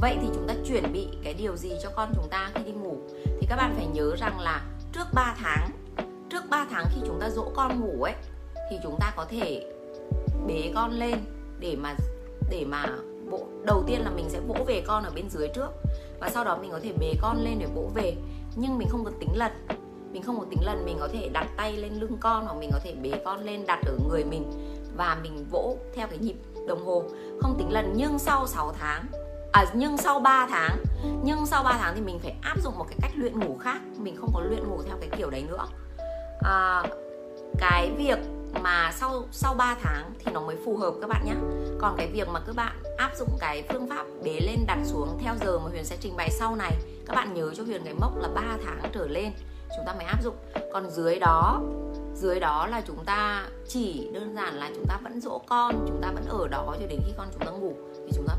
vậy thì chúng ta chuẩn bị cái điều gì cho con chúng ta khi đi ngủ? Thì các bạn phải nhớ rằng là trước 3 tháng, trước 3 tháng khi chúng ta dỗ con ngủ ấy, thì chúng ta có thể bế con lên để mà để mà vỗ đầu tiên là mình sẽ vỗ về con ở bên dưới trước và sau đó mình có thể bế con lên để vỗ về. Nhưng mình không có tính lật mình không có tính lần mình có thể đặt tay lên lưng con hoặc mình có thể bế con lên đặt ở người mình và mình vỗ theo cái nhịp đồng hồ. Không tính lần, nhưng sau 6 tháng à nhưng sau 3 tháng nhưng sau 3 tháng thì mình phải áp dụng một cái cách luyện ngủ khác. Mình không có luyện ngủ theo cái kiểu đấy nữa. À, cái việc mà sau sau 3 tháng thì nó mới phù hợp các bạn nhé còn cái việc mà các bạn áp dụng cái phương pháp bế lên đặt xuống theo giờ mà Huyền sẽ trình bày sau này các bạn nhớ cho Huyền cái mốc là 3 tháng trở lên chúng ta mới áp dụng. Còn dưới đó dưới đó là chúng ta chỉ đơn giản là chúng ta vẫn dỗ con chúng ta vẫn ở đó cho đến khi con chúng ta ngủ thì chúng ta